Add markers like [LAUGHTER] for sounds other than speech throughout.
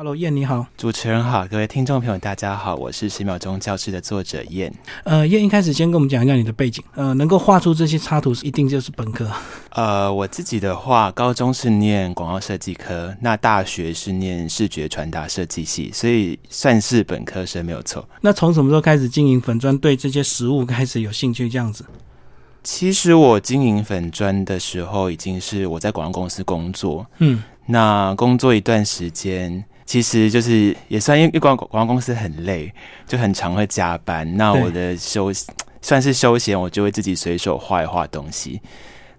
Hello，燕你好，主持人好，各位听众朋友大家好，我是十秒钟教室的作者燕。呃，燕一开始先跟我们讲一下你的背景，呃，能够画出这些插图，一定就是本科。呃，我自己的话，高中是念广告设计科，那大学是念视觉传达设计系，所以算是本科生没有错。那从什么时候开始经营粉砖，对这些食物开始有兴趣？这样子？其实我经营粉砖的时候，已经是我在广告公司工作，嗯，那工作一段时间。其实就是也算，因为广广告公司很累，就很常会加班。那我的休算是休闲，我就会自己随手画一画东西。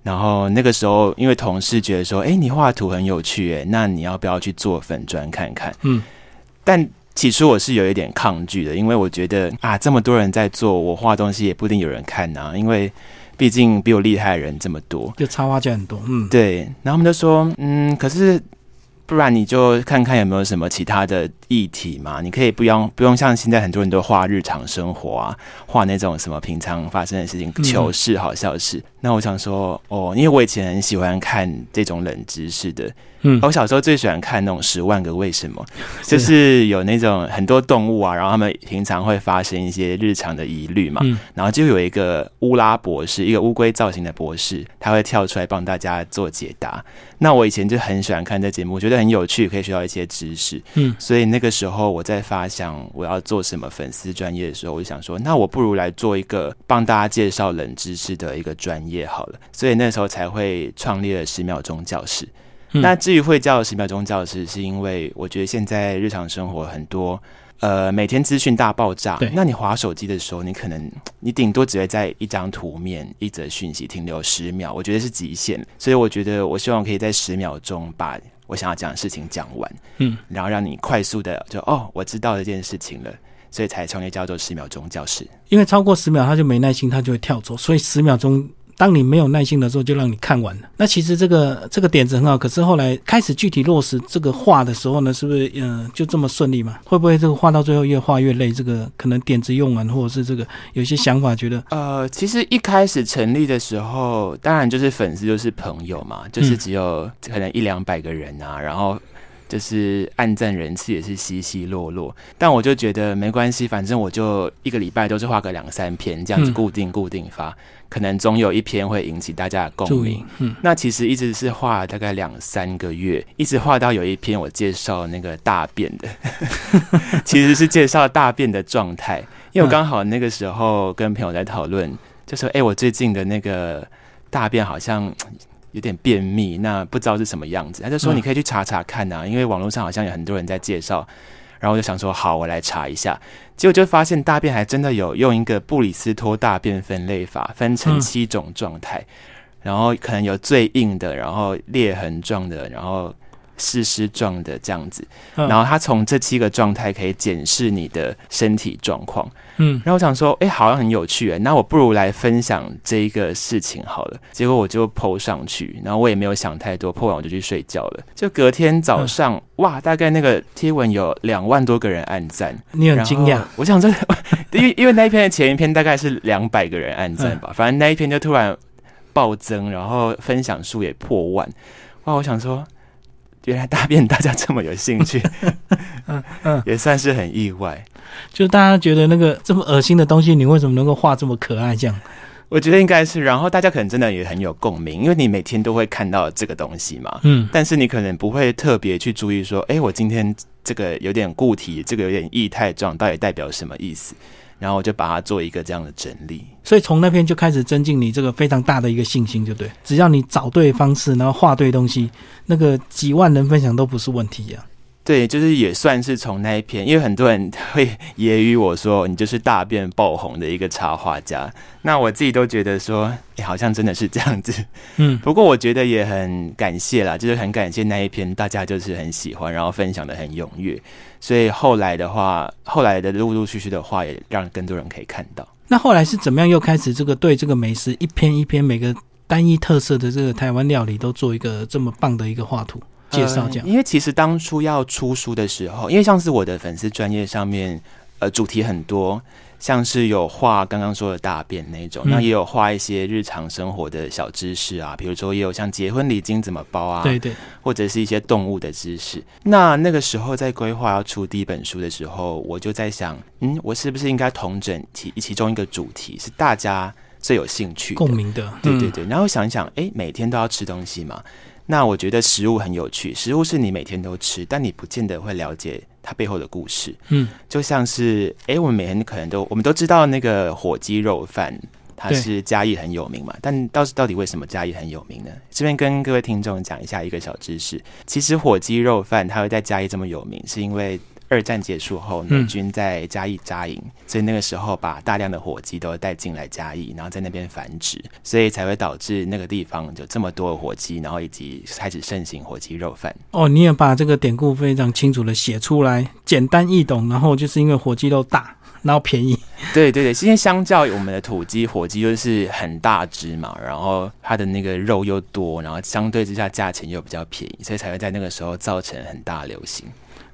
然后那个时候，因为同事觉得说：“哎，你画图很有趣，哎，那你要不要去做粉砖看看？”嗯。但起初我是有一点抗拒的，因为我觉得啊，这么多人在做，我画东西也不一定有人看呐。因为毕竟比我厉害的人这么多，就插画家很多。嗯，对。然后他们就说：“嗯，可是。”不然你就看看有没有什么其他的议题嘛？你可以不用不用像现在很多人都画日常生活啊，画那种什么平常发生的事情、糗事、好笑事。那我想说，哦，因为我以前很喜欢看这种冷知识的。嗯，我小时候最喜欢看那种《十万个为什么》，[LAUGHS] 就是有那种很多动物啊，然后他们平常会发生一些日常的疑虑嘛，然后就有一个乌拉博士，一个乌龟造型的博士，他会跳出来帮大家做解答。那我以前就很喜欢看这节目，我觉得很有趣，可以学到一些知识。嗯，所以那个时候我在发想我要做什么粉丝专业的时候，我就想说，那我不如来做一个帮大家介绍冷知识的一个专业好了。所以那时候才会创立了十秒钟教室。那至于会叫十秒钟教室，是因为我觉得现在日常生活很多，呃，每天资讯大爆炸。那你划手机的时候，你可能你顶多只会在一张图面、一则讯息停留十秒，我觉得是极限。所以我觉得我希望可以在十秒钟把我想要讲的事情讲完，嗯，然后让你快速的就哦，我知道这件事情了，所以才创立叫做十秒钟教室。因为超过十秒，他就没耐心，他就会跳走，所以十秒钟。当你没有耐心的时候，就让你看完了。那其实这个这个点子很好，可是后来开始具体落实这个画的时候呢，是不是嗯就这么顺利吗？会不会这个画到最后越画越累？这个可能点子用完，或者是这个有些想法觉得呃，其实一开始成立的时候，当然就是粉丝就是朋友嘛，就是只有可能一两百个人啊，然后。就是暗赞人次也是稀稀落落，但我就觉得没关系，反正我就一个礼拜都是画个两三篇这样子固定固定发，可能总有一篇会引起大家的共鸣。嗯，那其实一直是画大概两三个月，一直画到有一篇我介绍那个大便的，[LAUGHS] 其实是介绍大便的状态，因为我刚好那个时候跟朋友在讨论，就说：“哎，我最近的那个大便好像。”有点便秘，那不知道是什么样子。他就说你可以去查查看啊，因为网络上好像有很多人在介绍。然后我就想说好，我来查一下。结果就发现大便还真的有用一个布里斯托大便分类法，分成七种状态。然后可能有最硬的，然后裂痕状的，然后湿湿状的这样子。然后他从这七个状态可以检视你的身体状况。嗯，然后我想说，哎，好像很有趣哎，那我不如来分享这一个事情好了。结果我就 PO 上去，然后我也没有想太多，PO 完我就去睡觉了。就隔天早上，哇，大概那个贴文有两万多个人按赞，你很惊讶。我想说，[LAUGHS] 因为因为那一篇的前一篇大概是两百个人按赞吧，反正那一篇就突然暴增，然后分享数也破万。哇，我想说。原来大便大家这么有兴趣，[LAUGHS] 嗯嗯，也算是很意外。就大家觉得那个这么恶心的东西，你为什么能够画这么可爱？这样，我觉得应该是。然后大家可能真的也很有共鸣，因为你每天都会看到这个东西嘛，嗯。但是你可能不会特别去注意说，哎，我今天这个有点固体，这个有点液态状，到底代表什么意思？然后我就把它做一个这样的整理，所以从那边就开始增进你这个非常大的一个信心，就对。只要你找对方式，然后画对东西，那个几万人分享都不是问题呀。对，就是也算是从那一篇，因为很多人 [LAUGHS] 会揶揄我说你就是大便爆红的一个插画家。那我自己都觉得说，哎，好像真的是这样子。[LAUGHS] 嗯，不过我觉得也很感谢啦，就是很感谢那一篇大家就是很喜欢，然后分享的很踊跃。所以后来的话，后来的陆陆续续的话，也让更多人可以看到。那后来是怎么样又开始这个对这个美食一篇一篇每个单一特色的这个台湾料理都做一个这么棒的一个画图？介绍这样，因为其实当初要出书的时候，因为像是我的粉丝专业上面，呃，主题很多，像是有画刚刚说的大便那种，嗯。那也有画一些日常生活的小知识啊，比如说也有像结婚礼金怎么包啊，对对，或者是一些动物的知识。那那个时候在规划要出第一本书的时候，我就在想，嗯，我是不是应该统整其其中一个主题是大家最有兴趣的。共鸣的，嗯，对对对，然后想一想，哎，每天都要吃东西嘛，那我觉得食物很有趣，食物是你每天都吃，但你不见得会了解它背后的故事。嗯，就像是，哎，我们每天可能都我们都知道那个火鸡肉饭。它是嘉义很有名嘛，但到到底为什么嘉义很有名呢？这边跟各位听众讲一下一个小知识。其实火鸡肉饭它会在嘉义这么有名，是因为二战结束后，美嗯军在嘉义扎营，所以那个时候把大量的火鸡都带进来嘉义，然后在那边繁殖，所以才会导致那个地方有这么多的火鸡，然后以及开始盛行火鸡肉饭。哦，你也把这个典故非常清楚的写出来，简单易懂，然后就是因为火鸡肉大，然后便宜，[LAUGHS] 对对对，因为相较于我们的土鸡、火鸡就是很大只嘛，然后它的那个肉又多，然后相对之下价钱又比较便宜，所以才会在那个时候造成很大流行。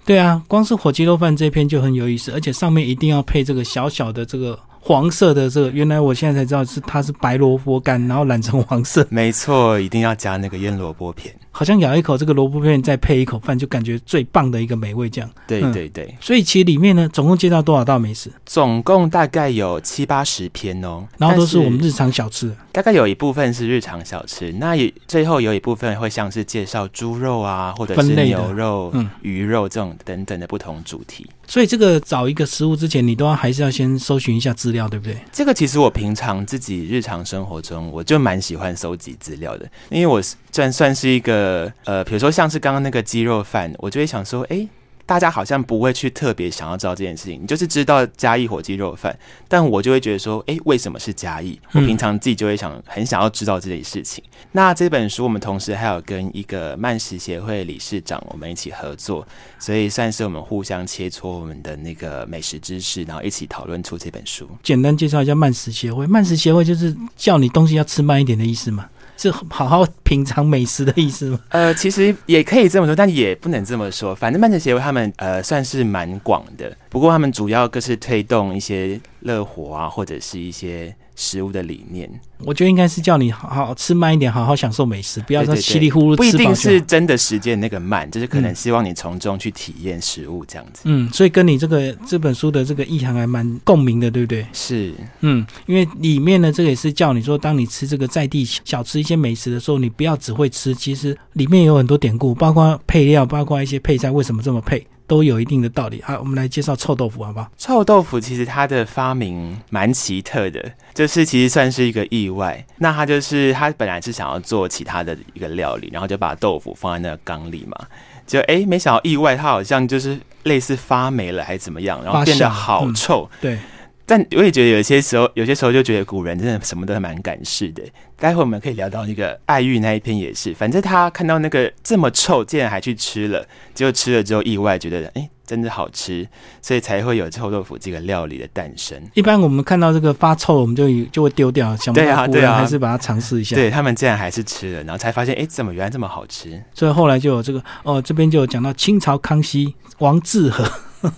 对啊，光是火鸡肉饭这篇就很有意思，而且上面一定要配这个小小的这个黄色的这个，原来我现在才知道是它是白萝卜干，然后染成黄色，没错，一定要加那个腌萝卜片。好像咬一口这个萝卜片，再配一口饭，就感觉最棒的一个美味这样。对嗯对对，所以其实里面呢，总共介绍多少道美食，总共大概有七八十篇哦，然后都是我们日常小吃。大概有一部分是日常小吃，那也最后有一部分会像是介绍猪肉啊，或者是牛肉、嗯鱼肉这种等等的不同主题。所以这个找一个食物之前，你都要还是要先搜寻一下资料，对不对？这个其实我平常自己日常生活中，我就蛮喜欢搜集资料的，因为我算算是一个呃，比如说像是刚刚那个鸡肉饭，我就会想说，诶，大家好像不会去特别想要知道这件事情，你就是知道嘉义火鸡肉饭，但我就会觉得说，诶，为什么是嘉义？我嗯平常自己就会想很想要知道这件事情。那这本书我们同时还有跟一个慢食协会理事长我们一起合作，所以算是我们互相切磋我们的那个美食知识，然后一起讨论出这本书。简单介绍一下慢食协会。慢食协会就是叫你东西要吃慢一点的意思嘛，是好好品尝美食的意思吗？[LAUGHS] 呃，其实也可以这么说，但也不能这么说。反正曼城协会他们呃算是蛮广的，不过他们主要就是推动一些乐活啊，或者是一些食物的理念，我觉得应该是叫你好好吃慢一点，好好享受美食，不要说稀里糊涂不一定是。真的时间那个慢，就是可能嗯希望你从中去体验食物这样子。嗯，所以跟你这个这本书的这个意涵还蛮共鸣的，对不对？是，嗯，因为里面呢，这个也是叫你说，当你吃这个在地小吃一些美食的时候，你不要只会吃，其实里面有很多典故，包括配料，包括一些配菜为什么这么配，都有一定的道理。好，我们来介绍臭豆腐，好不好？臭豆腐其实它的发明蛮奇特的，就是其实算是一个意外。那它就是他本来是想要做其他的一个料理，然后就把豆腐放在那个缸里嘛，就诶没想到意外，它好像就是类似发霉了还是怎么样，然后变得好臭。对，但我也觉得有些时候，有些时候就觉得古人真的什么都蛮敢试的。待会我们可以聊到那个爱玉那一篇也是，反正他看到那个这么臭，竟然还去吃了，结果吃了之后意外觉得，哎、真的好吃，所以才会有臭豆腐这个料理的诞生。一般我们看到这个发臭，我们就就会丢掉，想不对到古人啊对啊还是把它尝试一下。对他们竟然还是吃了，然后才发现，哎、怎么原来这么好吃？所以后来就有这个哦，这边就有讲到清朝康熙王致和，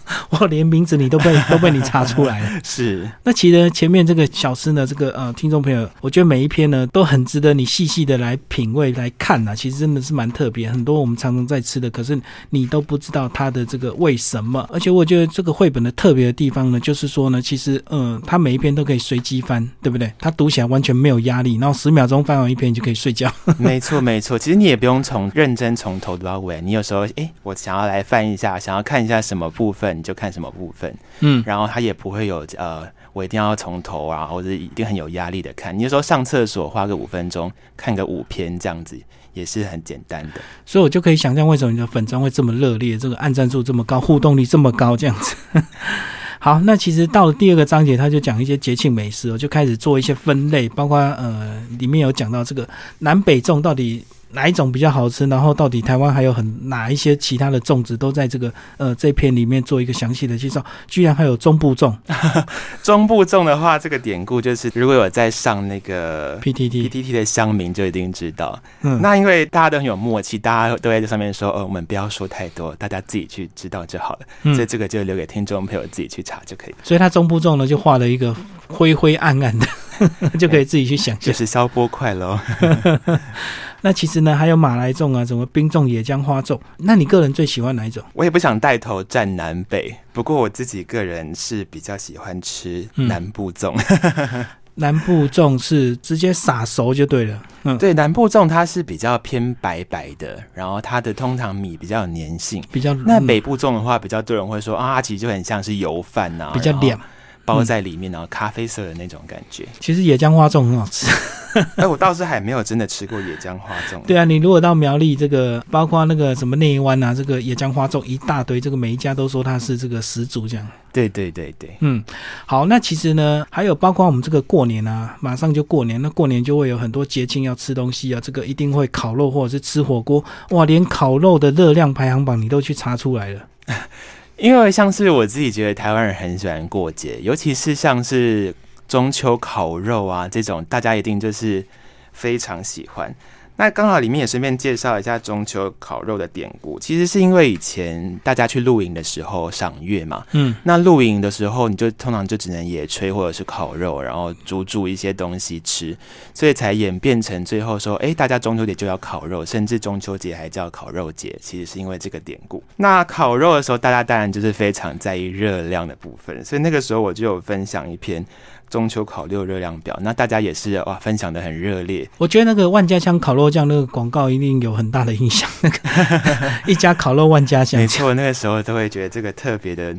[LAUGHS] 我连名字你都被都被你查出来了。[LAUGHS] 是，那其实前面这个小诗呢，这个呃听众朋友，我觉得每一篇呢都很值得你细细的来品味来看呐、其实真的是蛮特别，很多我们常常在吃的，可是你都不知道它的这个为什么。而且我觉得这个绘本的特别的地方呢，就是说呢，其实嗯，它每一篇都可以随机翻，对不对？它读起来完全没有压力，然后十秒钟翻完一篇你就可以睡觉。[LAUGHS] 没错没错。其实你也不用从认真从头读到尾，你有时候，哎、我想要来翻一下，想要看一下什么部分，你就看什么部分。嗯，然后他也不会有呃，我一定要从头啊，或者一定很有压力的看。你有时候上厕所花个五分钟，看个五篇这样子，也是很简单的。所以我就可以想象为什么你的粉砖会这么热烈，这个按赞数这么高，互动率这么高，这样子。[LAUGHS] 好，那其实到了第二个章节，他就讲一些节庆美食，我就开始做一些分类，包括呃，里面有讲到这个南北粽到底哪一种比较好吃，然后到底台湾还有很哪一些其他的粽子都在这个呃这篇里面做一个详细的介绍，居然还有中部粽。[LAUGHS] 中部粽的话，这个典故就是如果有在上那个 PTT PTT 的乡民就一定知道。嗯，那因为大家都很有默契，大家都在这上面说，哦，我们不要说太多，大家自己去知道就好了。所以这个就留给听众朋友自己去查就可以。所以他中部粽呢，就画了一个灰灰暗暗的，[LAUGHS] 就可以自己去想象，就是消波块喽。[LAUGHS] 那其实呢，还有马来粽啊，什么冰粽、野姜花粽。那你个人最喜欢哪一种？我也不想带头站南北，不过我自己个人是比较喜欢吃南部粽。[LAUGHS] 南部粽是直接撒熟就对了。嗯，对，南部粽它是比较偏白白的，然后它的通常米比较有粘性，比较。那北部粽的话，比较多人会说啊，其实就很像是油饭呐，比较凉。包在里面，然后咖啡色的那种感觉。[LAUGHS] 其实野姜花粽很好吃。哎，我倒是还没有真的吃过野姜花粽。对啊，你如果到苗栗这个，包括那个什么内湾啊，这个野姜花粽一大堆，这个每一家都说它是这个始祖这样。对对对对，嗯，好，那其实呢，还有包括我们这个过年啊，马上就过年，那过年就会有很多节庆要吃东西啊，这个一定会烤肉或者是吃火锅。哇，连烤肉的热量排行榜你都去查出来了。[LAUGHS] 因为像是我自己觉得台湾人很喜欢过节，尤其是像是中秋烤肉啊这种，大家一定就是非常喜欢。那刚好里面也顺便介绍一下中秋烤肉的典故。其实是因为以前大家去露营的时候赏月嘛，嗯，那露营的时候你就通常就只能野炊或者是烤肉，然后煮煮一些东西吃，所以才演变成最后说，哎，大家中秋节就要烤肉，甚至中秋节还叫烤肉节。其实是因为这个典故。那烤肉的时候，大家当然就是非常在意热量的部分，所以那个时候我就有分享一篇。中秋烤肉热量表，那大家也是哇，分享的很热烈。我觉得那个万家香烤肉酱那个广告一定有很大的影响。那 [LAUGHS] 个一家烤肉万家香，没错，那个时候都会觉得这个特别的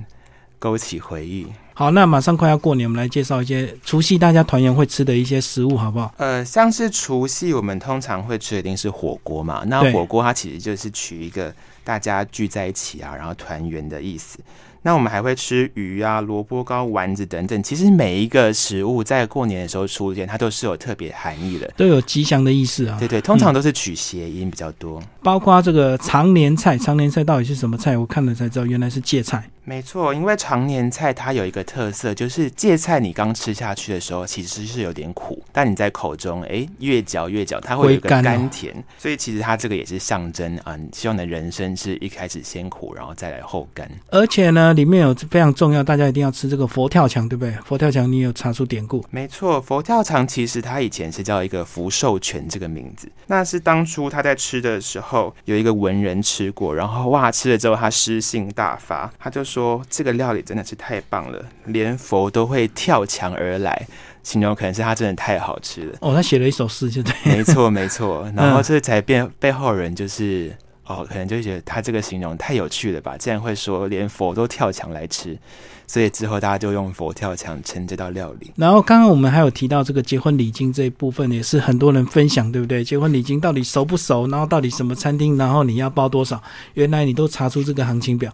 勾起回忆。好，那马上快要过年，我们来介绍一些除夕大家团圆会吃的一些食物，好不好？呃，像是除夕我们通常会吃的一定是火锅嘛。那火锅它其实就是取一个大家聚在一起啊，然后团圆的意思。那我们还会吃鱼啊、萝卜糕、丸子等等。其实每一个食物在过年的时候出现，它都是有特别含义的，都有吉祥的意思啊。对对，通常都是取谐音比较多。包括这个常年菜，常年菜到底是什么菜？我看了才知道，原来是芥菜。没错，因为常年菜它有一个特色，就是芥菜你刚吃下去的时候其实是有点苦，但你在口中哎越嚼越嚼，它会有一个甘甜，所以其实它这个也是象征啊，希望你的人生是一开始先苦，然后再来后甘。而且呢，里面有非常重要，大家一定要吃这个佛跳墙，对不对？佛跳墙你有查出典故？没错，佛跳墙其实它以前是叫一个福寿全这个名字，那是当初他在吃的时候有一个文人吃过，然后哇吃了之后他诗兴大发，他就说。说这个料理真的是太棒了，连佛都会跳墙而来，形容可能是他真的太好吃了。哦，他写了一首诗，就对，没错没错。然后这才变背后人就是哦，可能就觉得他这个形容太有趣了吧，竟然会说连佛都跳墙来吃。所以之后大家就用佛跳墙称这道料理。然后刚刚我们还有提到这个结婚礼金这一部分，也是很多人分享，对不对？结婚礼金到底熟不熟？然后到底什么餐厅？然后你要包多少？原来你都查出这个行情表，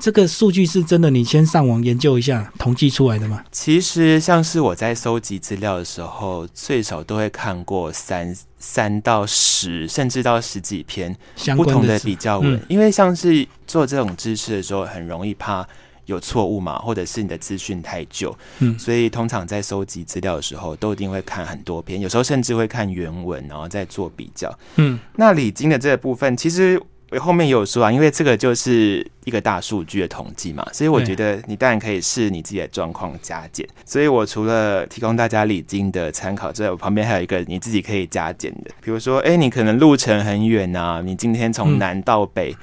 这个数据是真的？你先上网研究一下，统计出来的吗？其实像是我在收集资料的时候，最少都会看过三三到十，甚至到十几篇不同的比较文，因为像是做这种知识的时候，很容易怕。有错误嘛，或者是你的资讯太旧，嗯，所以通常在收集资料的时候，都一定会看很多篇，有时候甚至会看原文，然后再做比较，嗯。那李金的这个部分，其实后面也有说啊，因为这个就是一个大数据的统计嘛，所以我觉得你当然可以视你自己的状况加减。所以我除了提供大家礼金的参考之外，我旁边还有一个你自己可以加减的，比如说，哎，你可能路程很远啊，你今天从南到北。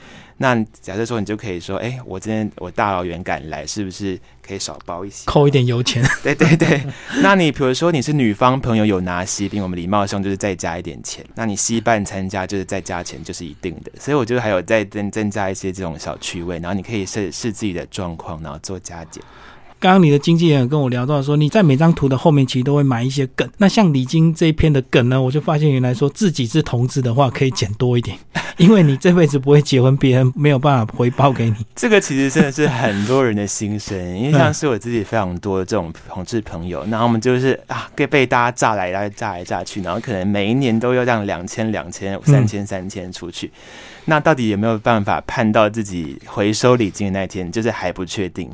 那假设说你就可以说，哎，我今天我大老远赶来，是不是可以少包一些，扣一点油钱？[LAUGHS] 对对对。那你比如说你是女方朋友有拿西宾，我们礼貌上就是再加一点钱。那你西半参加就是再加钱，就是一定的。所以我觉得还有再增增加一些这种小趣味，然后你可以试试自己的状况，然后做加减。刚刚你的经纪人有跟我聊到说，你在每张图的后面其实都会埋一些梗。那像李晶这一篇的梗呢，我就发现原来说自己是同志的话，可以剪多一点，[LAUGHS] 因为你这辈子不会结婚，别人没有办法回报给你。这个其实真的是很多人的心声，因为像是我自己非常多的这种同志朋友，然后我们就是啊，被被大家炸来来炸来炸去，然后可能每一年都要这样两千两千三千三千出去。那到底有没有办法盼到自己回收礼金的那一天，就是还不确定，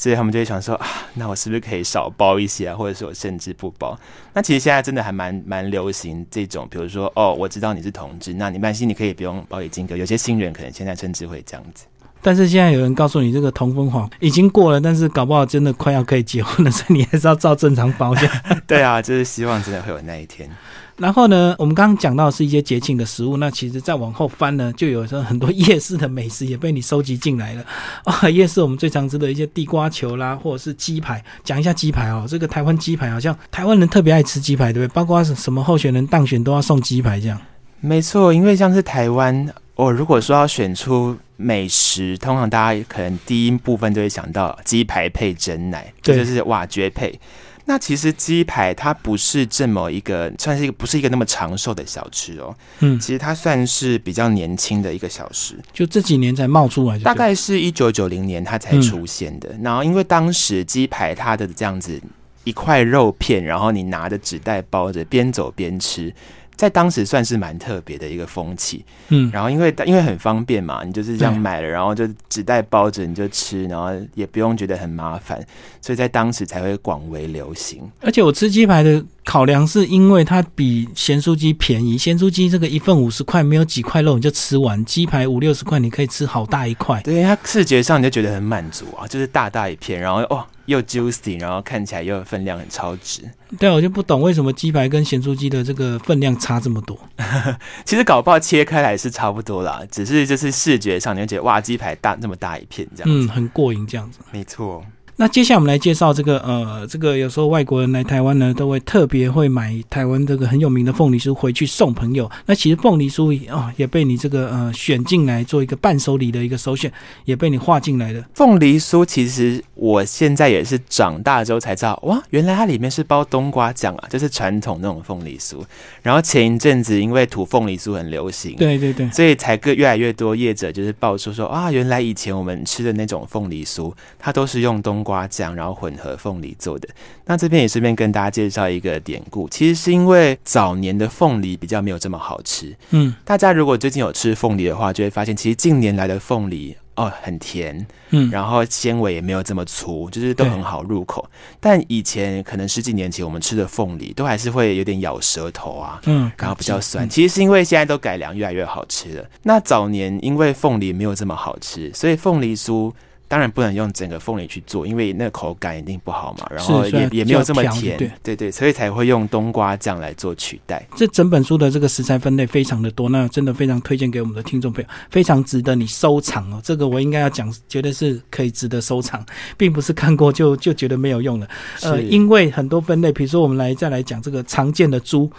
所以他们就会想说啊，那我是不是可以少包一些啊，或者是我甚至不包？那其实现在真的还蛮蛮流行这种，比如说哦，我知道你是同志，那你放心，你可以不用包礼金，哥有些新人可能现在甚至会这样子。但是现在有人告诉你这个同婚法已经过了，但是搞不好真的快要可以结婚了，所以你还是要照正常包下。[LAUGHS] 对啊，就是希望真的会有那一天。然后呢，我们刚刚讲到是一些节庆的食物，那其实再往后翻呢，就有时很多夜市的美食也被你收集进来了啊。[LAUGHS] 夜市我们最常吃的一些地瓜球啦，或者是鸡排。讲一下鸡排哦，这个台湾鸡排好像台湾人特别爱吃鸡排，对不对？包括什么候选人当选都要送鸡排这样。没错，因为像是台湾，我如果说要选出美食，通常大家可能第一部分就会想到鸡排配真奶，这就是哇绝配。那其实鸡排它不是这么一个，算是一个不是一个那么长寿的小吃哦。嗯，其实它算是比较年轻的一个小吃，就这几年才冒出来，大概是一九九零年它才出现的。然后因为当时鸡排它的这样子一块肉片，然后你拿着纸袋包着，边走边吃。在当时算是蛮特别的一个风气，嗯，然后因为因为很方便嘛，你就是这样买了，然后就纸袋包着你就吃，然后也不用觉得很麻烦，所以在当时才会广为流行。而且我吃鸡排的考量是因为它比咸酥鸡便宜，咸酥鸡这个一份五十块，没有几块肉你就吃完，鸡排五六十块你可以吃好大一块，对它视觉上你就觉得很满足啊，就是大大一片，然后哦。又 juicy，然后看起来又分量很超值。对，我就不懂为什么鸡排跟咸酥鸡的这个分量差这么多。[LAUGHS] 其实搞不好切开来是差不多啦，只是就是视觉上你就觉得哇，鸡排大那么大一片这样。嗯，很过瘾这样子。没错。那接下来我们来介绍这个呃，这个有时候外国人来台湾呢，都会特别会买台湾这个很有名的凤梨酥回去送朋友。那其实凤梨酥啊，也被你这个呃选进来做一个伴手礼的一个首选，也被你划进来的。凤梨酥其实我现在也是长大之后才知道，哇，原来它里面是包冬瓜酱啊，就是传统那种凤梨酥。然后前一阵子因为土凤梨酥很流行，对对对，所以才更越来越多业者就是爆出说啊，原来以前我们吃的那种凤梨酥，它都是用冬瓜。瓜酱，然后混合凤梨做的。那这边也顺便跟大家介绍一个典故，其实是因为早年的凤梨比较没有这么好吃。嗯，大家如果最近有吃凤梨的话，就会发现其实近年来的凤梨哦很甜，嗯，然后纤维也没有这么粗，就是都很好入口。但以前可能十几年前我们吃的凤梨都还是会有点咬舌头啊，嗯，然后比较酸。其实是因为现在都改良越来越好吃了。那早年因为凤梨没有这么好吃，所以凤梨酥。当然不能用整个凤梨去做，因为那个口感一定不好嘛。然后也也没有这么甜，对对，所以才会用冬瓜酱来做取代。这整本书的这个食材分类非常的多，那真的非常推荐给我们的听众朋友，非常值得你收藏哦。这个我应该要讲，绝对是可以值得收藏，并不是看过 [LAUGHS] 就就觉得没有用了。呃，因为很多分类，比如说我们来再来讲这个常见的猪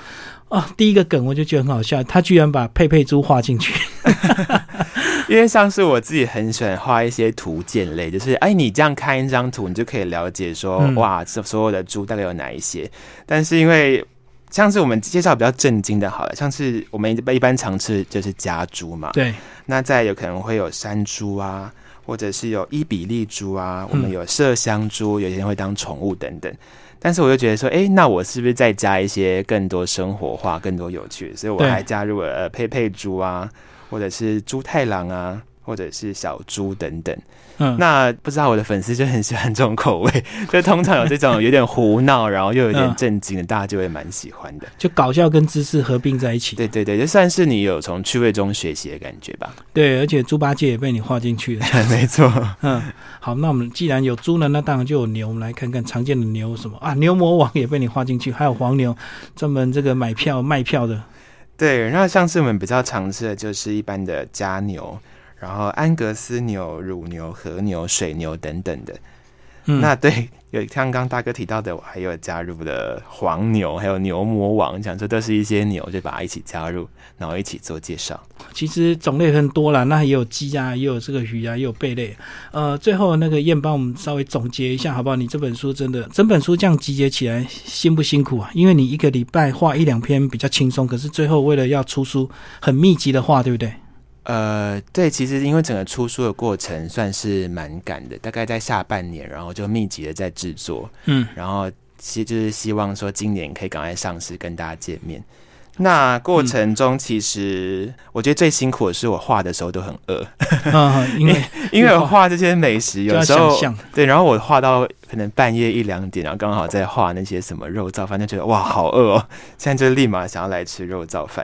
啊，第一个梗我就觉得很好笑，他居然把佩佩猪画进去。因为像是我自己很喜欢画一些图鉴类，就是哎，你这样看一张图，你就可以了解说，哇，这所有的猪大概有哪一些。但是因为像是我们介绍比较震惊的，好了，像是我们一般常吃就是家猪嘛，对。那再有可能会有山猪啊，或者是有伊比利猪啊，我们有麝香猪，有些人会当宠物等等。但是我就觉得说，哎，那我是不是再加一些更多生活化、更多有趣？所以我还加入了佩佩猪啊。或者是猪太郎啊，或者是小猪等等。嗯，那不知道我的粉丝就很喜欢这种口味，[LAUGHS] 就通常有这种有点胡闹，然后又有点震惊的，大家就会蛮喜欢的。就搞笑跟知识合并在一起。对对对，就算是你有从趣味中学习的感觉吧。对，而且猪八戒也被你画进去了。[LAUGHS] 没错。嗯，好，那我们既然有猪呢，那当然就有牛。我们来看看常见的牛什么啊？牛魔王也被你画进去，还有黄牛，专门这个买票卖票的。对，然后像是我们比较常吃的就是一般的家牛，然后安格斯牛、乳牛、和牛、水牛等等的。嗯那对，有像刚刚大哥提到的，我还有加入的黄牛，还有牛魔王，讲这都是一些牛，就把它一起加入，然后一起做介绍。其实种类很多啦，那也有鸡啊，也有这个鱼啊，也有贝类。呃，最后那个燕帮我们稍微总结一下，好不好？你这本书真的整本书这样集结起来辛不辛苦啊？因为你一个礼拜画一两篇比较轻松，可是最后为了要出书，很密集的画，对不对？呃，对，其实因为整个出书的过程算是蛮赶的，大概在下半年，然后就密集的在制作，嗯，然后其实就是希望说今年可以赶快上市跟大家见面。那过程中，其实我觉得最辛苦的是我画的时候都很饿，啊、因为 [LAUGHS] 因为我画这些美食，有时候对，然后我画到可能半夜一两点，然后刚好在画那些什么肉燥饭，就觉得哇好饿哦，现在就立马想要来吃肉燥饭。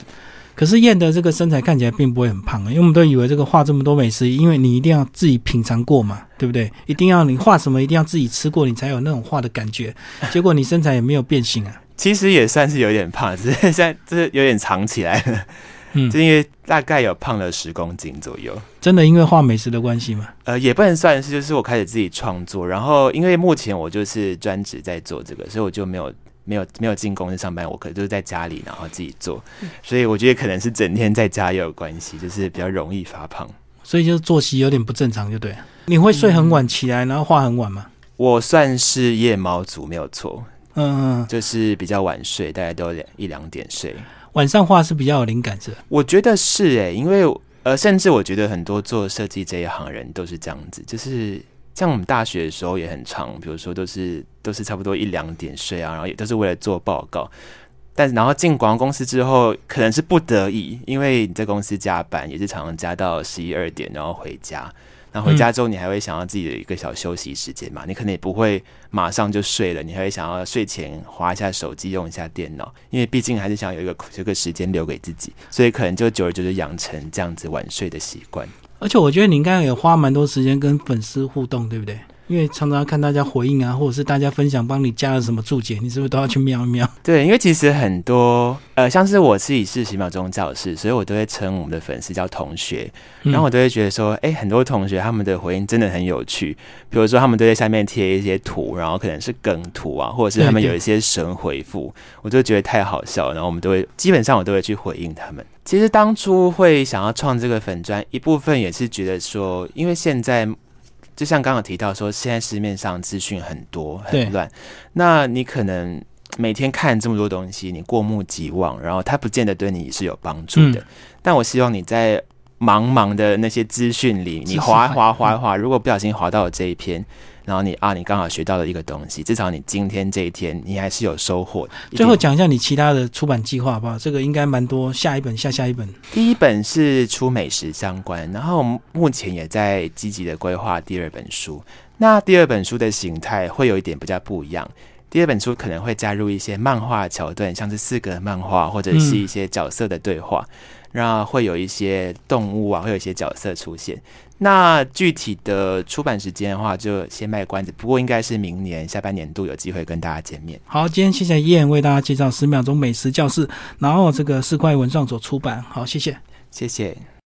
可是燕的这个身材看起来并不会很胖，因为我们都以为这个画这么多美食，因为你一定要自己品尝过嘛，对不对？一定要你画什么，一定要自己吃过，你才有那种画的感觉。[LAUGHS] 结果你身材也没有变形啊，其实也算是有点胖，只是现在这有点藏起来了，嗯就，因为大概有胖了十公斤左右。真的因为画美食的关系吗。呃，也不能算是，就是我开始自己创作，然后因为目前我就是专职在做这个，所以我就没有没有没有进公司上班，我可能就是在家里然后自己做，所以我觉得可能是整天在家也有关系，就是比较容易发胖。所以就是作息有点不正常，就对了。你会睡很晚起来，然后画很晚吗？我算是夜猫族没有错，嗯嗯，就是比较晚睡，大概都两一两点睡。晚上画是比较有灵感是吧？我觉得是诶、因为呃，甚至我觉得很多做设计这一行人都是这样子，就是像我们大学的时候也很长，比如说都是都是差不多一两点睡啊，然后也都是为了做报告。但然后进广告公司之后，可能是不得已，因为你在公司加班也是常常加到十一二点，然后回家。然后回家之后，你还会想要自己的一个小休息时间嘛？你可能也不会马上就睡了，你还会想要睡前划一下手机，用一下电脑，因为毕竟还是想有一个这个时间留给自己，所以可能就久而久之养成这样子晚睡的习惯。而且我觉得你应该也花蛮多时间跟粉丝互动，对不对？因为常常看大家回应啊，或者是大家分享帮你加了什么注解，你是不是都要去瞄一瞄？[LAUGHS] 对，因为其实很多呃，像是我自己是十秒钟教室，所以我都会称我们的粉丝叫同学，嗯然后我都会觉得说，哎、很多同学他们的回应真的很有趣，比如说他们都在下面贴一些图，然后可能是梗图啊，或者是他们有一些神回复，我就觉得太好笑，然后我们都会基本上我都会去回应他们。其实当初会想要创这个粉砖，一部分也是觉得说，因为现在就像刚刚提到说，现在市面上资讯很多很乱，那你可能每天看这么多东西，你过目即忘，然后它不见得对你是有帮助的。嗯但我希望你在茫茫的那些资讯里，你滑海滑滑滑，如果不小心滑到了这一篇，然后你啊，你刚好学到了一个东西，至少你今天这一天你还是有收获的。最后讲一下你其他的出版计划好不好？这个应该蛮多，下一本、下下一本。第一本是出美食相关，然后目前也在积极的规划第二本书。那第二本书的形态会有一点比较不一样。第二本书可能会加入一些漫画桥段，像是四格漫画或者是一些角色的对话，那会有一些动物啊，会有一些角色出现。那具体的出版时间的话，就先卖关子，不过应该是明年下半年度有机会跟大家见面。好，今天谢谢燕为大家介绍十秒钟美食教室，然后这个四块文创所出版。好，谢谢。谢谢。